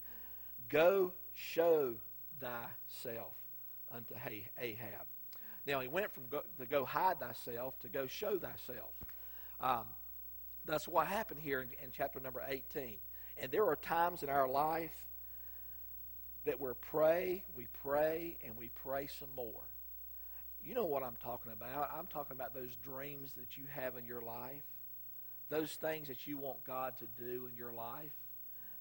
Go show thyself unto Ahab. Now he went from go, to go hide thyself to go show thyself. Um, that's what happened here in, in chapter number 18. And there are times in our life that we pray, we pray, and we pray some more. You know what I'm talking about. I'm talking about those dreams that you have in your life, those things that you want God to do in your life.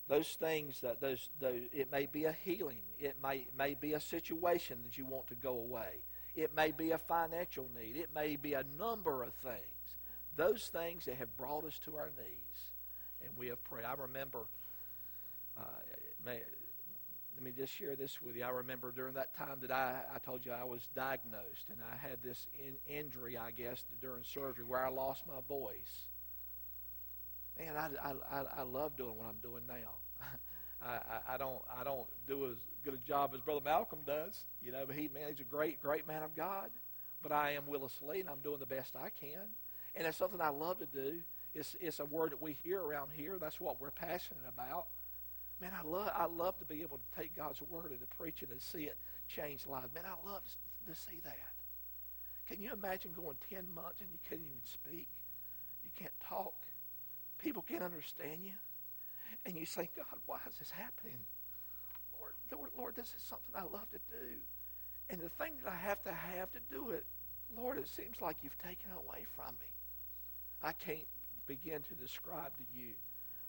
Those things that those, those it may be a healing, it may may be a situation that you want to go away. It may be a financial need. It may be a number of things. Those things that have brought us to our knees, and we have prayed. I remember. Uh, may, let me just share this with you. I remember during that time that I, I told you I was diagnosed, and I had this in, injury, I guess, during surgery where I lost my voice. Man, I, I, I love doing what I'm doing now. <laughs> I, I, don't I don't do as good a job as Brother Malcolm does, you know. But he man, he's a great great man of God. But I am Willis Lee, and I'm doing the best I can. And it's something I love to do. It's it's a word that we hear around here. That's what we're passionate about. Man, I love I love to be able to take God's word and to preach it and see it change lives. Man, I love to see that. Can you imagine going ten months and you can't even speak? You can't talk. People can't understand you. And you say, God, why is this happening? Lord, Lord, Lord, this is something I love to do. And the thing that I have to have to do it, Lord, it seems like you've taken away from me. I can't begin to describe to you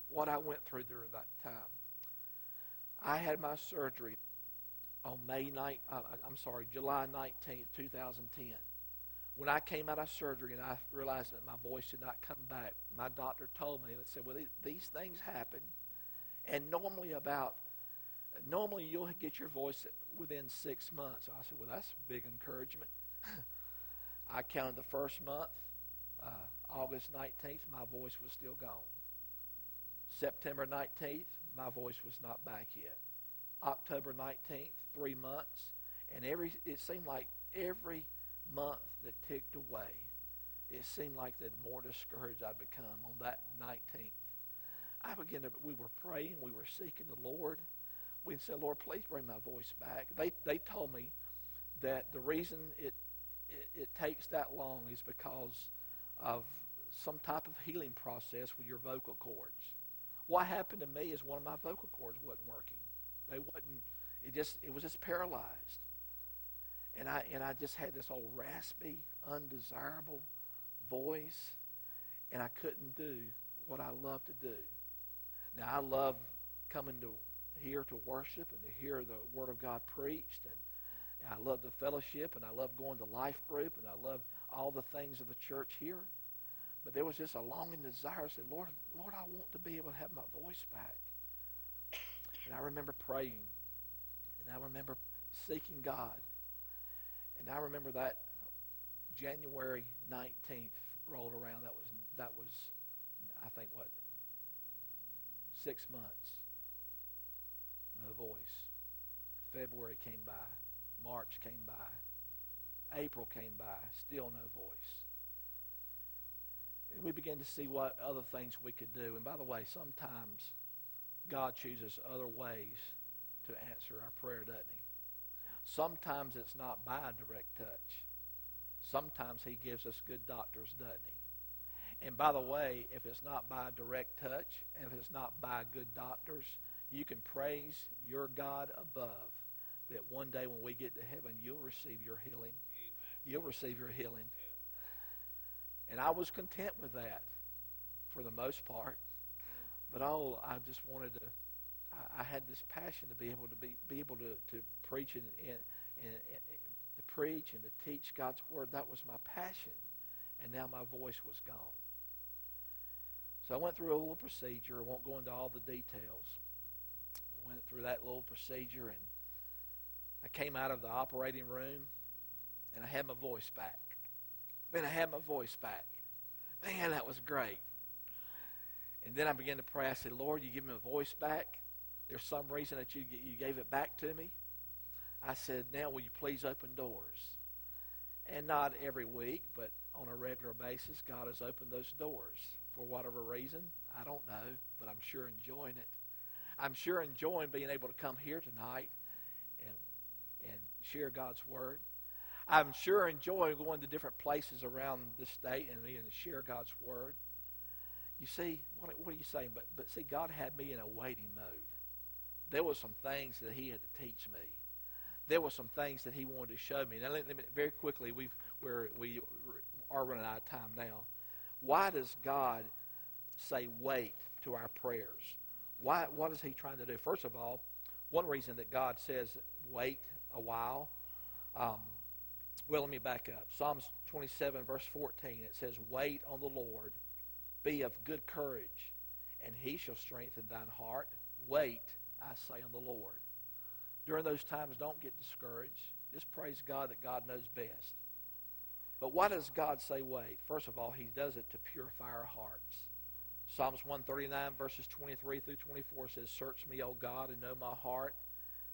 what I went through during that time. I had my surgery on May 9, uh, I'm sorry, July 19th, 2010. When I came out of surgery and I realized that my voice did not come back, my doctor told me that said, "Well, these things happen, and normally about normally you'll get your voice within six months." So I said, "Well, that's big encouragement." <laughs> I counted the first month, uh, August 19th, my voice was still gone. September 19th, my voice was not back yet. October 19th, three months, and every it seemed like every month that ticked away, it seemed like the more discouraged I'd become on that 19th. I began to, we were praying, we were seeking the Lord. We said, Lord, please bring my voice back. They, they told me that the reason it, it, it takes that long is because of some type of healing process with your vocal cords. What happened to me is one of my vocal cords wasn't working. They wasn't. It just it was just paralyzed. And I and I just had this old raspy, undesirable voice, and I couldn't do what I love to do. Now I love coming to here to worship and to hear the Word of God preached, and, and I love the fellowship, and I love going to life group, and I love all the things of the church here. But there was just a longing desire. I said, Lord, Lord, I want to be able to have my voice back. And I remember praying. And I remember seeking God. And I remember that January 19th rolled around. That was, that was I think, what, six months. No voice. February came by. March came by. April came by. Still no voice. We began to see what other things we could do. And by the way, sometimes God chooses other ways to answer our prayer, doesn't he? Sometimes it's not by direct touch. Sometimes he gives us good doctors, doesn't he? And by the way, if it's not by direct touch, and if it's not by good doctors, you can praise your God above that one day when we get to heaven, you'll receive your healing. You'll receive your healing. And I was content with that for the most part. But oh, I just wanted to, I, I had this passion to be able to be, be able to, to preach and, and, and, and to preach and to teach God's word. That was my passion. And now my voice was gone. So I went through a little procedure. I won't go into all the details. Went through that little procedure and I came out of the operating room and I had my voice back. Man, I had my voice back. Man, that was great. And then I began to pray. I said, Lord, you give me a voice back. There's some reason that you, you gave it back to me. I said, now will you please open doors? And not every week, but on a regular basis, God has opened those doors. For whatever reason, I don't know, but I'm sure enjoying it. I'm sure enjoying being able to come here tonight and, and share God's Word. I'm sure enjoying going to different places around the state and being to share God's word. You see, what, what are you saying? But but see, God had me in a waiting mode. There were some things that He had to teach me. There were some things that He wanted to show me. Now, let, let me, very quickly, we've we're, we are running out of time now. Why does God say wait to our prayers? Why? What is He trying to do? First of all, one reason that God says wait a while. Um, well, let me back up. Psalms 27, verse 14, it says, Wait on the Lord, be of good courage, and he shall strengthen thine heart. Wait, I say, on the Lord. During those times, don't get discouraged. Just praise God that God knows best. But why does God say wait? First of all, he does it to purify our hearts. Psalms 139, verses 23 through 24 says, Search me, O God, and know my heart.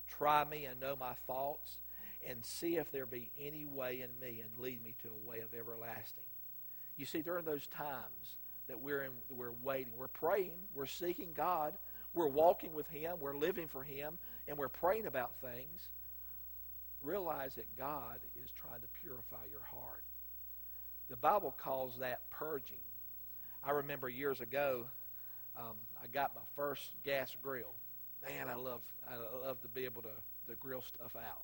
Try me and know my thoughts and see if there be any way in me and lead me to a way of everlasting. You see, during those times that we're in, we're waiting, we're praying, we're seeking God, we're walking with Him, we're living for Him, and we're praying about things. Realize that God is trying to purify your heart. The Bible calls that purging. I remember years ago, um, I got my first gas grill. Man, I love I love to be able to, to grill stuff out.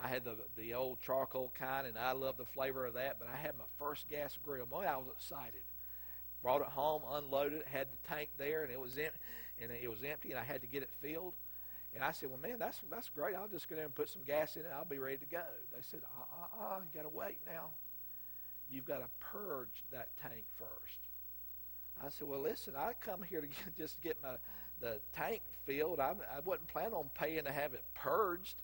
I had the the old charcoal kind, and I love the flavor of that. But I had my first gas grill. Boy, I was excited. Brought it home, unloaded it, had the tank there, and it was in, and it was empty, and I had to get it filled. And I said, "Well, man, that's that's great. I'll just go there and put some gas in it. I'll be ready to go." They said, "Uh, uh, uh you got to wait now. You've got to purge that tank first. I said, "Well, listen, I come here to <laughs> get, just get my the tank filled. I, I wasn't planning on paying to have it purged."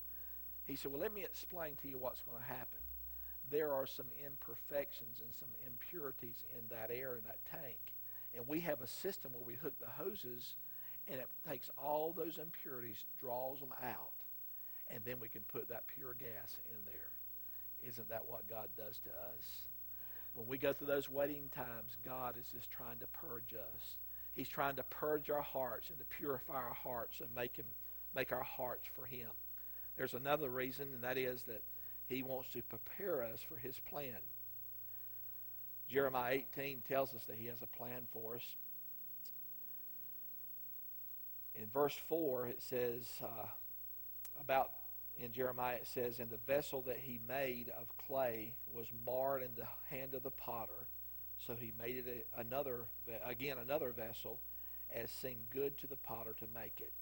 He said, Well, let me explain to you what's going to happen. There are some imperfections and some impurities in that air in that tank. And we have a system where we hook the hoses, and it takes all those impurities, draws them out, and then we can put that pure gas in there. Isn't that what God does to us? when we go through those waiting times, God is just trying to purge us. He's trying to purge our hearts and to purify our hearts and make him make our hearts for him. There's another reason, and that is that he wants to prepare us for his plan. Jeremiah 18 tells us that he has a plan for us. In verse 4, it says uh, about, in Jeremiah, it says, And the vessel that he made of clay was marred in the hand of the potter. So he made it another, again, another vessel, as seemed good to the potter to make it.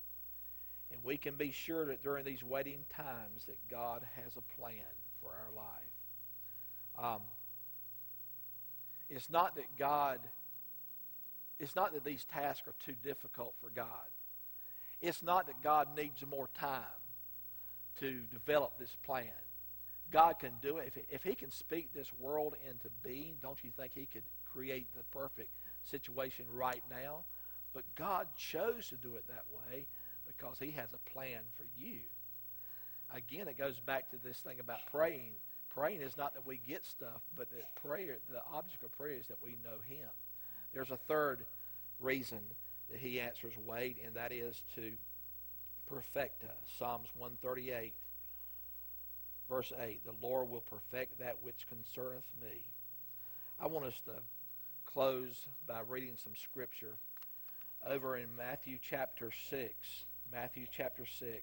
And we can be sure that during these waiting times that God has a plan for our life. Um, it's not that God, it's not that these tasks are too difficult for God. It's not that God needs more time to develop this plan. God can do it. If, if He can speak this world into being, don't you think He could create the perfect situation right now? But God chose to do it that way because He has a plan for you. Again, it goes back to this thing about praying. Praying is not that we get stuff, but that prayer, the object of prayer is that we know Him. There's a third reason that He answers wait, and that is to perfect us. Psalms 138, verse 8 The Lord will perfect that which concerneth me. I want us to close by reading some scripture over in Matthew chapter 6. Matthew chapter 6.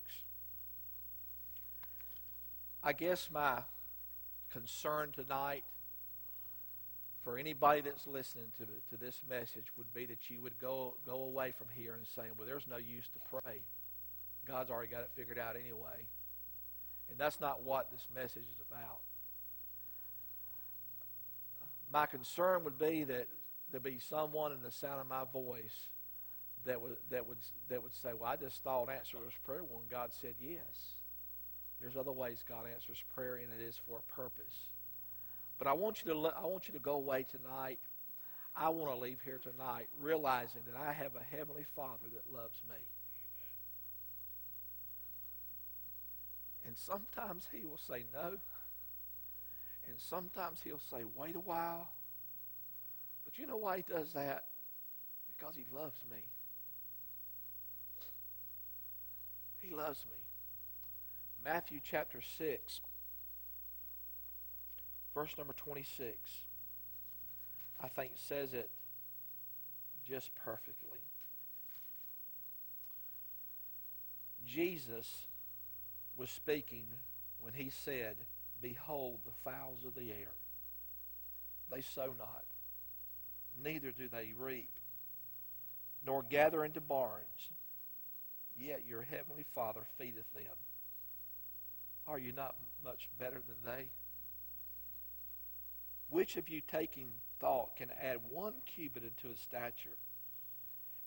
I guess my concern tonight for anybody that's listening to, to this message would be that you would go, go away from here and saying, well, there's no use to pray. God's already got it figured out anyway. And that's not what this message is about. My concern would be that there be someone in the sound of my voice that would that would that would say, "Well, I just thought answer was prayer." When God said yes, there's other ways God answers prayer, and it is for a purpose. But I want you to I want you to go away tonight. I want to leave here tonight realizing that I have a heavenly Father that loves me. And sometimes He will say no, and sometimes He'll say, "Wait a while." But you know why He does that? Because He loves me. He loves me. Matthew chapter 6, verse number 26, I think says it just perfectly. Jesus was speaking when he said, Behold the fowls of the air. They sow not, neither do they reap, nor gather into barns yet your heavenly Father feedeth them. Are you not much better than they? Which of you taking thought can add one cubit unto his stature?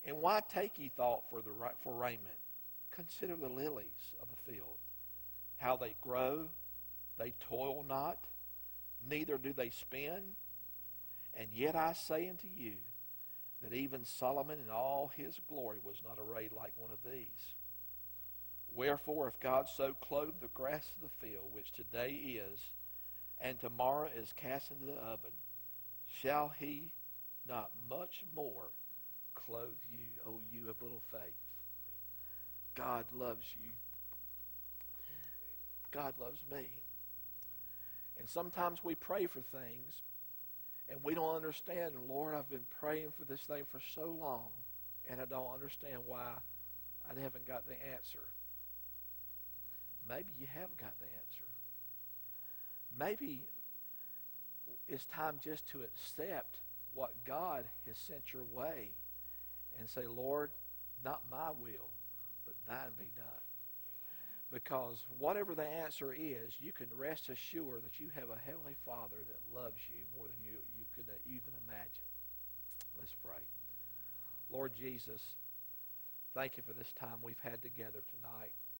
And why take ye thought for the for raiment? Consider the lilies of the field, how they grow, they toil not, neither do they spin. And yet I say unto you, that even Solomon in all his glory was not arrayed like one of these. Wherefore, if God so clothe the grass of the field, which today is, and tomorrow is cast into the oven, shall he not much more clothe you, O you of little faith? God loves you. God loves me. And sometimes we pray for things and we don't understand, Lord, I've been praying for this thing for so long, and I don't understand why I haven't got the answer. Maybe you have got the answer. Maybe it's time just to accept what God has sent your way and say, Lord, not my will, but thine be done. Because whatever the answer is, you can rest assured that you have a Heavenly Father that loves you more than you, you could even imagine. Let's pray. Lord Jesus, thank you for this time we've had together tonight.